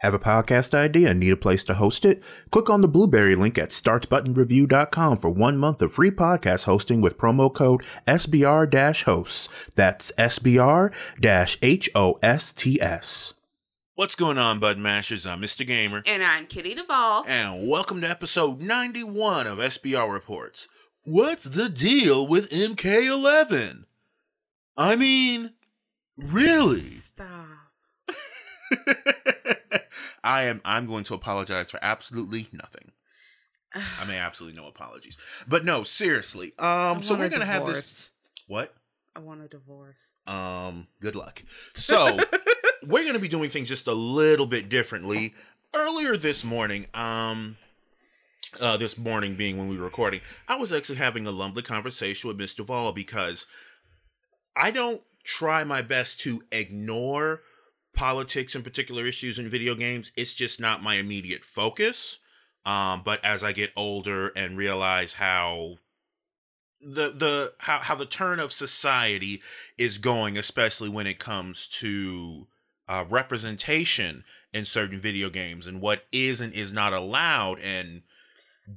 Have a podcast idea and need a place to host it? Click on the Blubrry link at startbuttonreview.com for one month of free podcast hosting with promo code SBR-hosts. That's SBR-H-O-S-T-S. What's going on, Bud Mashers? I'm Mr. Gamer. And I'm Kitty Duvall. And welcome to episode 91 of SBR Reports. What's the deal with MK11? I mean, really? Stop. I am I'm going to apologize for absolutely nothing. I mean absolutely no apologies. But no, seriously. Um so we're going to have this What? I want a divorce. Um good luck. So, we're going to be doing things just a little bit differently. Earlier this morning, um uh, this morning being when we were recording, I was actually having a lovely conversation with Mr. Duvall because I don't try my best to ignore politics and particular issues in video games. It's just not my immediate focus. Um, but as I get older and realize how the the how, how the turn of society is going, especially when it comes to uh, representation in certain video games and what is and is not allowed, and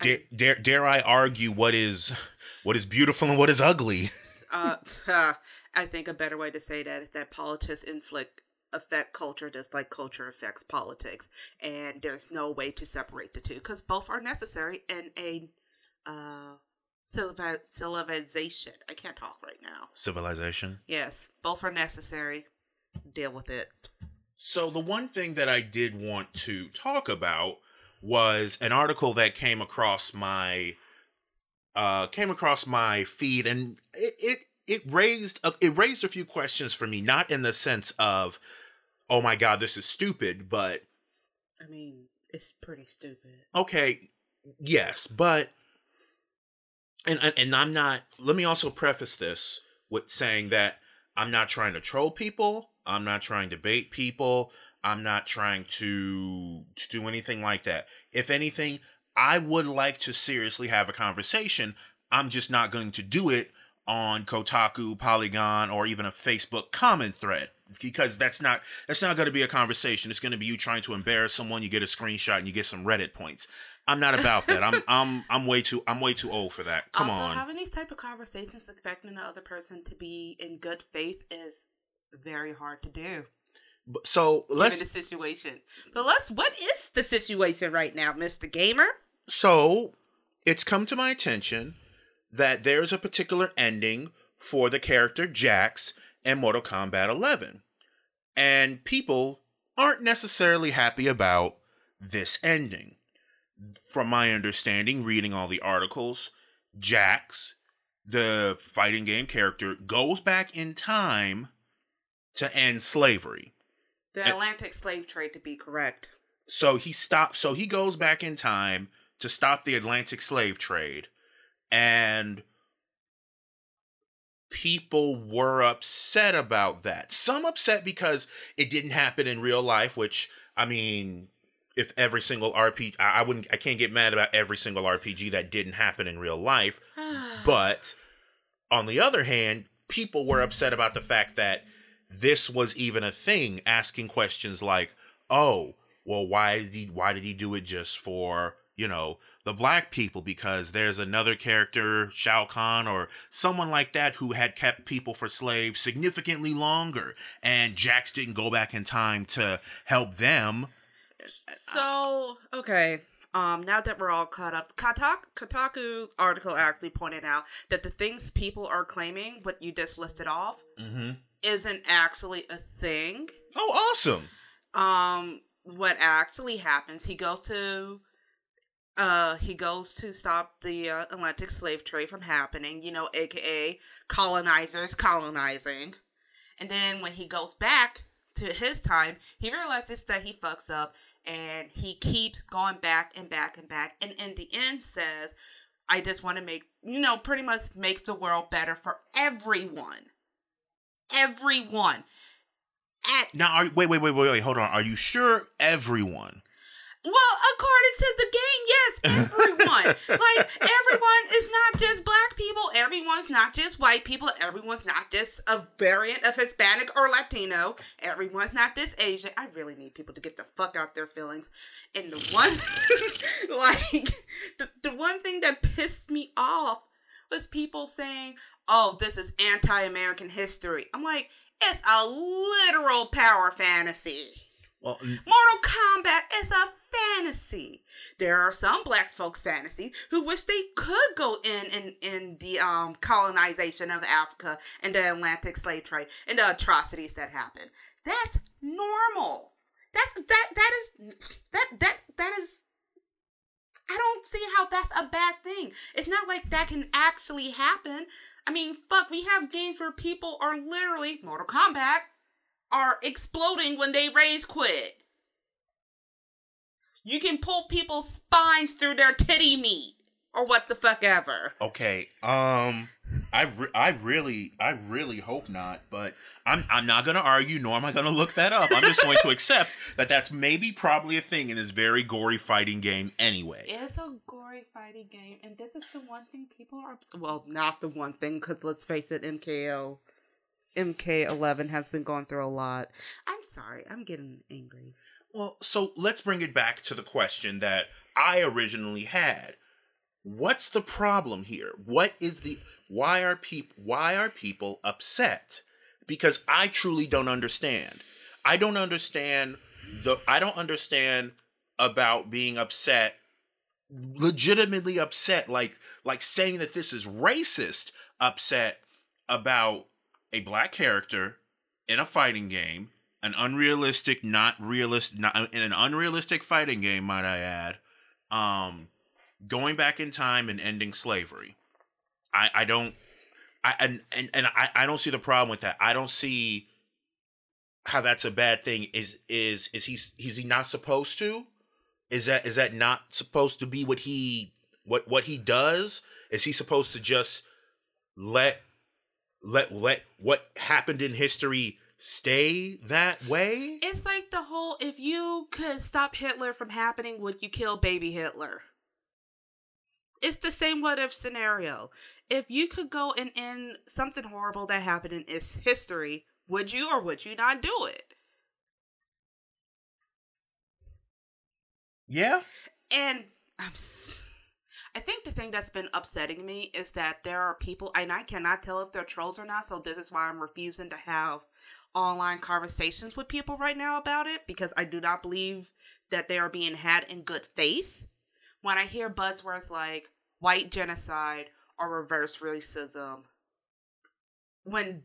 dare, dare dare I argue what is what is beautiful and what is ugly. uh, I think a better way to say that is that politics inflict affect culture just like culture affects politics. And there's no way to separate the two because both are necessary in a uh civilization. I can't talk right now. Civilization. yes both are necessary. Deal with it. So the one thing that I did want to talk about was an article that came across my uh came across my feed and it it, it raised a, it raised a few questions for me not in the sense of oh my god this is stupid but i mean it's pretty stupid okay yes but and and, I'm not let me also preface this with saying that I'm not trying to troll people I'm not trying to bait people. I'm not trying to to do anything like that. If anything, I would like to seriously have a conversation. I'm just not going to do it on Kotaku, Polygon, or even a Facebook comment thread because that's not that's not going to be a conversation. It's going to be you trying to embarrass someone. You get a screenshot and you get some Reddit points. I'm not about that. I'm I'm I'm way too I'm way too old for that. Come also, on. having these type of conversations expecting the other person to be in good faith is very hard to do So let's given the situation. But let's what is the situation right now, Mr. Gamer? So it's come to my attention that there's a particular ending for the character Jax in Mortal Kombat 11. And people aren't necessarily happy about this ending. From my understanding, reading all the articles, Jax, the fighting game character, goes back in time to end slavery. The And- Atlantic slave trade to be correct. So he stops. So he goes back in time to stop the Atlantic slave trade, and people were upset about that. Some upset because it didn't happen in real life. Which I mean, if every single RPG, I, I wouldn't, I can't get mad about every single RPG that didn't happen in real life. But on the other hand, people were upset about the fact that this was even a thing, asking questions like, "Oh, well, why did he? Why did he do it just for you know the black people? Because there's another character, Shao Kahn, or someone like that, who had kept people for slaves significantly longer, and Jax didn't go back in time to help them." So okay. Um, now that we're all caught up, Kotaku, Kotaku article actually pointed out that the things people are claiming, what you just listed off, Mm-hmm. isn't actually a thing. Oh, awesome! Um, what actually happens? He goes to, uh, he goes to stop the uh, Atlantic slave trade from happening. You know, aka colonizers colonizing, and then when he goes back to his time, he realizes that he fucks up, and he keeps going back and back and back, and in the end says, "I just want to make you know, pretty much makes the world better for everyone." Everyone. At Now, are, wait, wait, wait, wait, wait. Hold on. Are you sure everyone? Well, according to the game, yes, everyone. like everyone is not just black people. Everyone's not just white people. Everyone's not just a variant of Hispanic or Latino. Everyone's not just Asian. I really need people to get the fuck out their feelings. And the one, like, the, the one thing that pissed me off was people saying, "Oh, this is anti-American history." I'm like, it's a literal power fantasy. Well, Mortal Kombat is a fantasy. There are some black folks fantasy who wish they could go in in, in the um colonization of Africa and the Atlantic slave trade and the atrocities that happened. That's normal. That that that is that that that is I don't see how that's a bad thing. It's not like that can actually happen. I mean, fuck, we have games where people are literally Mortal Kombat are exploding when they raise quit. You can pull people's spines through their titty meat or what the fuck ever. okay. Um, I re- I really I really hope not, but I'm I'm not gonna argue, nor am I gonna look that up. I'm just going to accept that that's maybe probably a thing in this very gory fighting game anyway. It's a gory fighting game, and this is the one thing people are. Ups- well, not the one thing, because let's face it, MKO, MK11 has been going through a lot. I'm sorry, I'm getting angry. Well, so let's bring it back to the question that I originally had. What's the problem here? What is the why are people why are people upset? Because I truly don't understand. I don't understand the I don't understand about being upset legitimately upset like like saying that this is racist upset about a black character in a fighting game an unrealistic not realist not in an unrealistic fighting game might i add um going back in time and ending slavery. I i don't i and and, and I, I don't see the problem with that. I don't see how that's a bad thing. Is is is he is he not supposed to? Is that is that not supposed to be what he what what he does? Is he supposed to just let let let what happened in history stay that way It's like the whole if you could stop Hitler from happening, would you kill baby Hitler? It's the same what if scenario. If you could go and end something horrible that happened in its history, would you or would you not do it? yeah And I'm s- I think the thing that's been upsetting me is that there are people and I cannot tell if they're trolls or not, so this is why I'm refusing to have online conversations with people right now about it because I do not believe that they are being had in good faith. When I hear buzzwords like white genocide or reverse racism, when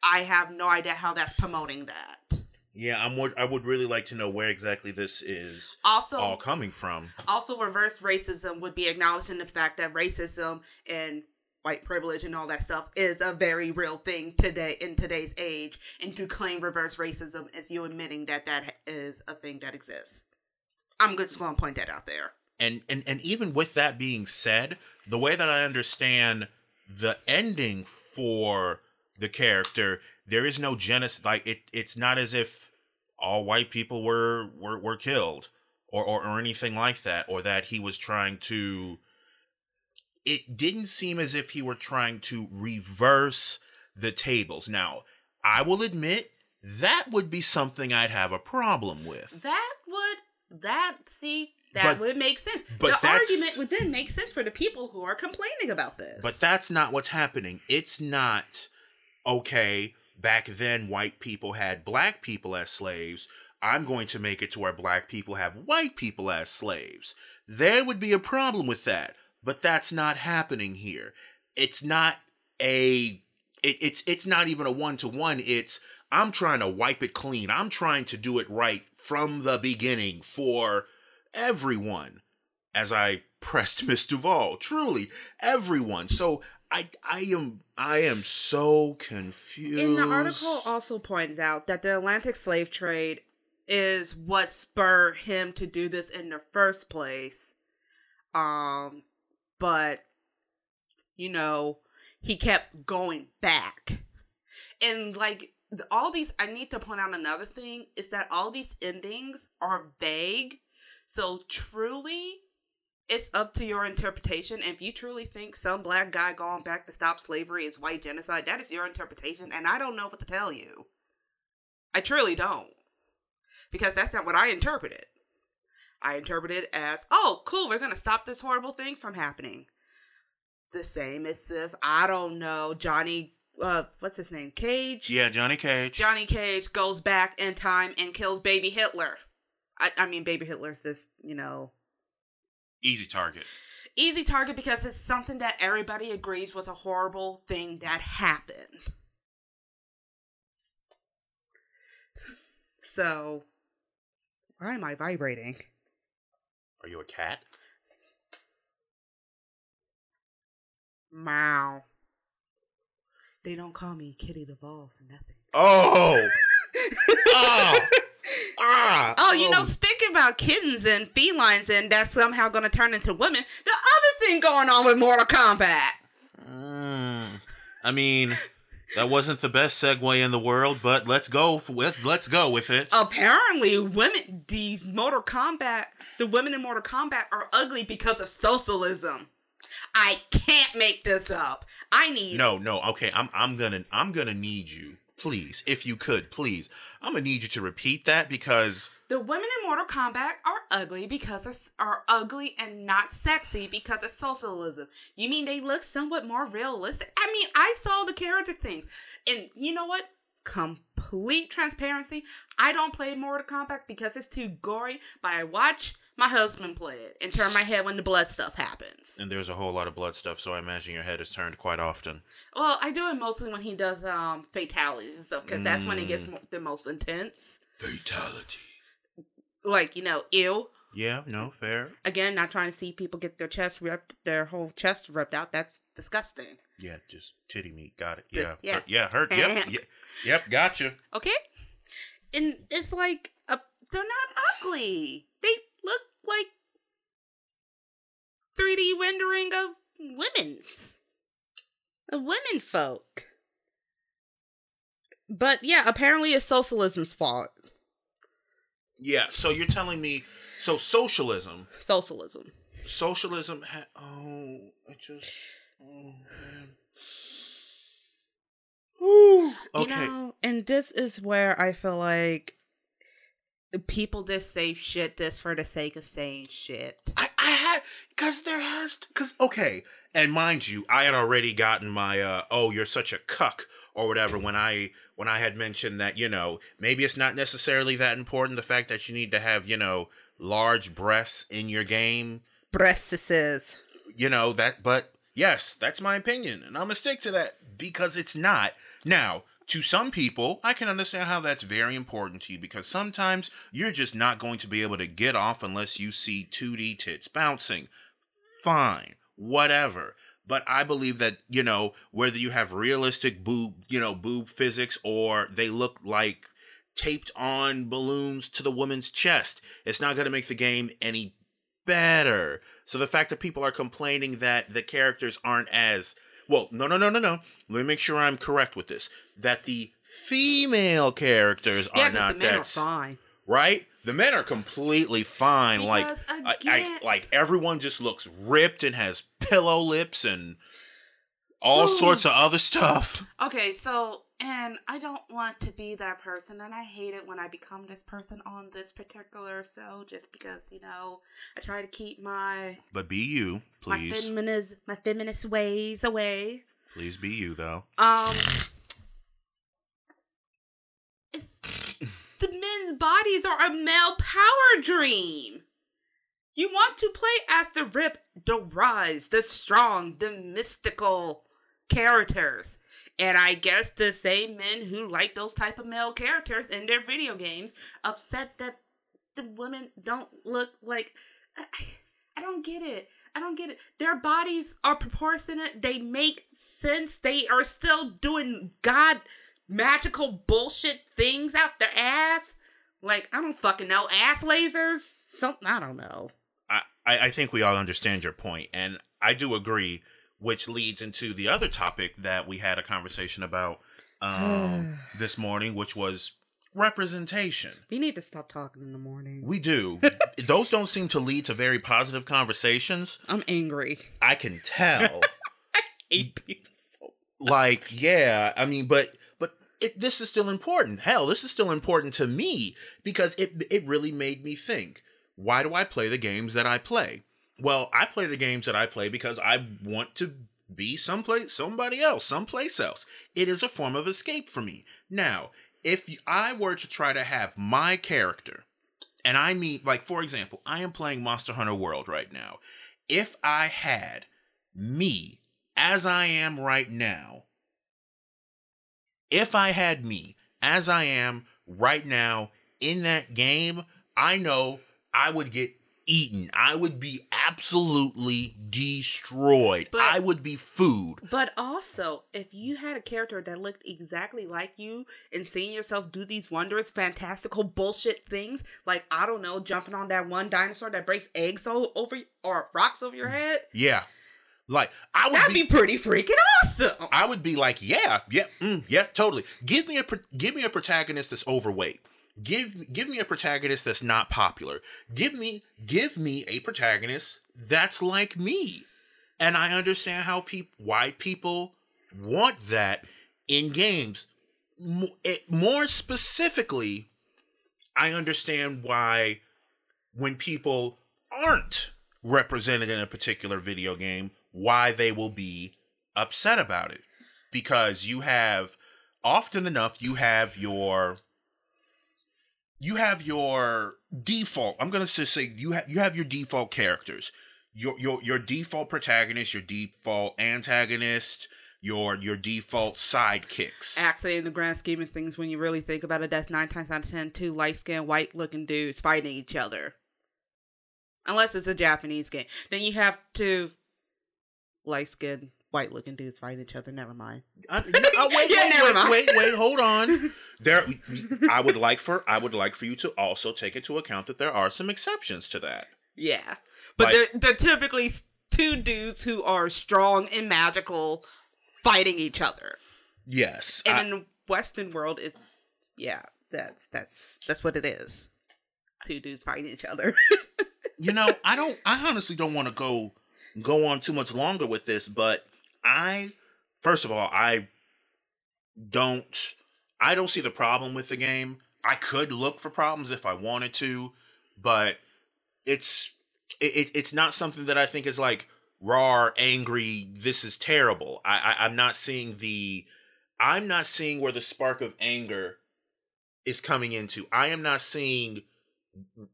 I have no idea how that's promoting that. Yeah i'm i would really like to know where exactly this is Also, all coming from. Also reverse racism would be acknowledging the fact that racism and white privilege and all that stuff is a very real thing today in today's age and to claim reverse racism is you admitting that that is a thing that exists. I'm just going to point that out there. And and and even with that being said the way that i understand the ending for the character there is no genocide like it it's not as if all white people were were, were killed or, or or anything like that or that he was trying to it didn't seem as if he were trying to reverse the tables now i will admit that would be something i'd have a problem with that would that see that But- would make sense but the argument would then make sense for the people who are complaining about this But that's not what's happening. It's not okay. Back then, white people had black people as slaves. I'm going to make it to where black people have white people as slaves. There would be a problem with that, but that's not happening here. It's not a. It, it's it's not even a one to one. It's I'm trying to wipe it clean. I'm trying to do it right from the beginning for everyone as I pressed Miss Duvall. Truly, everyone. So I I am I am so confused. In the article also points out that the Atlantic slave trade is what spurred him to do this in the first place. Um but you know, he kept going back. And like all these I need to point out another thing is that all these endings are vague So truly, it's up to your interpretation. If you truly think some black guy going back to stop slavery is white genocide, that is your interpretation, and I don't know what to tell you. I truly don't. Because that's not what I interpreted. I interpreted as, oh, cool, we're gonna stop this horrible thing from happening. The same as if, I don't know, Johnny, uh, what's his name? Cage? Yeah, Johnny Cage. Johnny Cage goes back in time and kills baby Hitler. I, I mean, baby Hitler's this, you know, Easy target. easy target because it's something that everybody agrees was a horrible thing that happened. So, why am I vibrating? Are you a cat? Meow. They don't call me Kitty Duvall for nothing. Oh. oh. Ah. Oh, you know, speaking about kittens and felines and that's somehow going to turn into women, the other thing going on with Mortal Kombat. Mm. I mean, that wasn't the best segue in the world, but let's go with let's go with it. Apparently, women, these Mortal Kombat, the women in Mortal Kombat are ugly because of socialism. I can't make this up. I need No, no. Okay, I'm I'm gonna I'm gonna need you, please, if you could, please. I'm gonna need you to repeat that because the women in Mortal Kombat are ugly because of, are ugly and not sexy because of socialism. You mean they look somewhat more realistic? I mean, I saw the character things, and you know what? Complete transparency. I don't play Mortal Kombat because it's too gory, but I watch my husband played it and turn my head when the blood stuff happens. and there's a whole lot of blood stuff, so I imagine your head is turned quite often. Well, I do it mostly when he does um fatalities and stuff because that's when it gets the most intense. Fatality. Like you know, ew. Yeah, no, fair. Again, not trying to see people get their chest ripped, their whole chest ripped out. That's disgusting. Yeah, just titty meat. Got it. Yeah, yeah. hurt- yeah, hurt. Yep, yep, yep. Gotcha. Okay, and it's like uh, they're not ugly. They look like 3D rendering of women's, of women folk. But yeah, apparently it's socialism's fault. Yeah. So you're telling me, so socialism, Socialism. socialism. Ha- oh, I just. Oh man. Whew. Okay. You know, and this is where I feel like people just say shit just for the sake of saying shit. I, I had because there has because okay, and mind you, I had already gotten my uh oh you're such a cuck or whatever when I when I had mentioned that you know maybe it's not necessarily that important the fact that you need to have you know large breasts in your game Breastises. you know that but yes that's my opinion and i'm gonna stick to that because it's not now to some people i can understand how that's very important to you because sometimes you're just not going to be able to get off unless you see 2d tits bouncing fine whatever but i believe that you know whether you have realistic boob you know boob physics or they look like taped on balloons to the woman's chest it's not going to make the game any better. So the fact that people are complaining that the characters aren't as well, no, no, no, no, no. Let me make sure I'm correct with this. That the female characters Yeah, are not the men that are fine. right. The men are completely fine. Because, like, I, I, like everyone just looks ripped and has pillow lips and all Ooh. sorts of other stuff. Okay, so and I don't want to be that person, and I hate it when I become this person on this particular show, just because you know I try to keep my But be you, please. my feminist my feminist ways away. Please be you, though. Um, it's the men's bodies are a male power dream. You want to play as the rip, the rise, the strong, the mystical characters. And I guess the same men who like those type of male characters in their video games upset that the women don't look like I, don't get it. I don't get it. Their bodies are proportionate. They make sense. They are still doing god magical bullshit things out their ass. Like I don't fucking know. Ass lasers. Something I don't know. I I think we all understand your point, and I do agree, which leads into the other topic that we had a conversation about um, this morning, which was representation. We need to stop talking in the morning. We do. Those don't seem to lead to very positive conversations. I'm angry. I can tell. Hate people so like, yeah, I mean, but but it, this is still important. Hell, this is still important to me because it it really made me think. Why do I play the games that I play? Well, I play the games that I play because I want to be someplace, somebody else, someplace else. It is a form of escape for me. Now, if I were to try to have my character, and I mean, like, for example, I am playing Monster Hunter World right now. If I had me as I am right now, if I had me as I am right now in that game, I know I would get eaten. I would be absolutely destroyed. But- I would be food. But also, if you had a character that looked exactly like you and seeing yourself do these wondrous, fantastical bullshit things, like I don't know, jumping on that one dinosaur that breaks eggs over or rocks over your head, Yeah. Like I would that'd be, be pretty freaking awesome. I would be like, yeah, yeah, mm, yeah, totally. Give me a give me a protagonist that's overweight. Give give me a protagonist that's not popular. Give me give me a protagonist that's like me. And I understand how people why people want that in games. More specifically, I understand why when people aren't represented in a particular video game, why they will be upset about it. Because you have often enough you have your you have your default. I'm gonna say you have you have your default characters. Your your your default protagonist, your default antagonist, your your default sidekicks. Actually, in the grand scheme of things, when you really think about it, that's nine times out of ten two light skinned, white looking dudes fighting each other. Unless it's a Japanese game. Then you have two light skinned, white looking dudes fighting each other. Never mind. I, oh, wait, Yeah, wait, never wait, mind. wait, wait, hold on. There, I would like for I would like for you to also take into account that there are some exceptions to that. Yeah. But Like- they're, they're typically two dudes who are strong and magical fighting each other. Yes, And I- in the Western world, it's, yeah, that's, that's, that's what it is. Two dudes fighting each other. you know, I don't. I honestly don't want to go go on too much longer with this, but I, first of all, I don't. I don't see the problem with the game. I could look for problems if I wanted to, but it's it, it- it's not something that I think is like raw, angry. This is terrible. I, I I'm not seeing the. I'm not seeing where the spark of anger is coming into. I am not seeing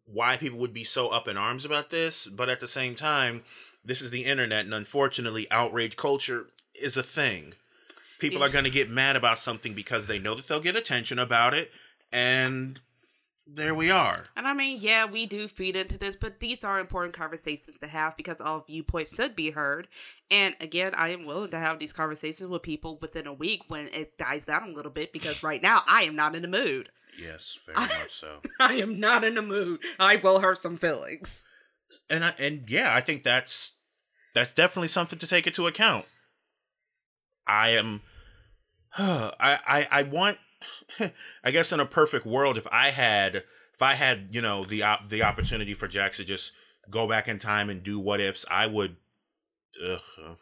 why people would be so up in arms about this, but at the same time, this is the internet, and unfortunately, outrage culture is a thing. People Yeah. are going to get mad about something because they know that they'll get attention about it, and there we are. And I mean, yeah, we do feed into this, but these are important conversations to have because all viewpoints should be heard. And again, I am willing to have these conversations with people within a week when it dies down a little bit because right now I am not in the mood. Yes, very much so. I am not in the mood. I will hurt some feelings. And I, and yeah, I think that's that's definitely something to take into account. I am I I I want I guess in a perfect world if I had if I had, you know, the op- the opportunity for Jax to just go back in time and do what ifs, I would ugh,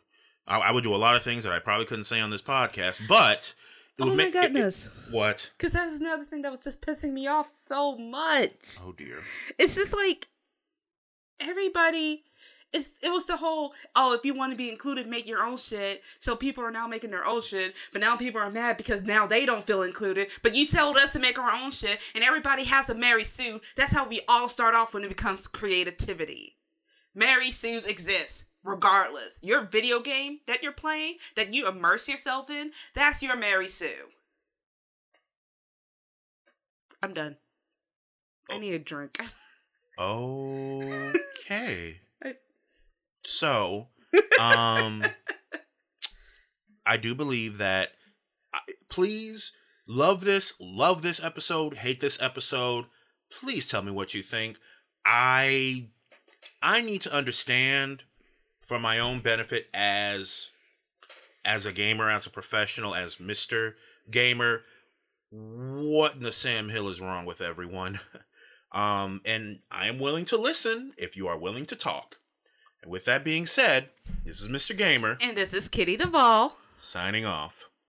I, I would do a lot of things that I probably couldn't say on this podcast, but it Oh my make- it- it- goodness. what? Because that's another thing that was just pissing me off so much. Oh dear. It's just like everybody. It's, it was the whole oh if you want to be included make your own shit. So people are now making their own shit but now people are mad because now they don't feel included. But you told us to make our own shit and everybody has a Mary Sue. That's how we all start off when it becomes creativity. Mary Sue's exist regardless. Your video game that you're playing that you immerse yourself in that's your Mary Sue. I'm done. I Oh. need a drink oh. Okay. I- so, um, I do believe that. I- Please love this, love this episode, hate this episode. Please tell me what you think. I, I need to understand for my own benefit as, as a gamer, as a professional, as Mister Gamer. what in the Sam Hill is wrong with everyone. Um, and I am willing to listen if you are willing to talk. And with that being said, this is Mr. Gamer And this is Kitty Duvall. signing off.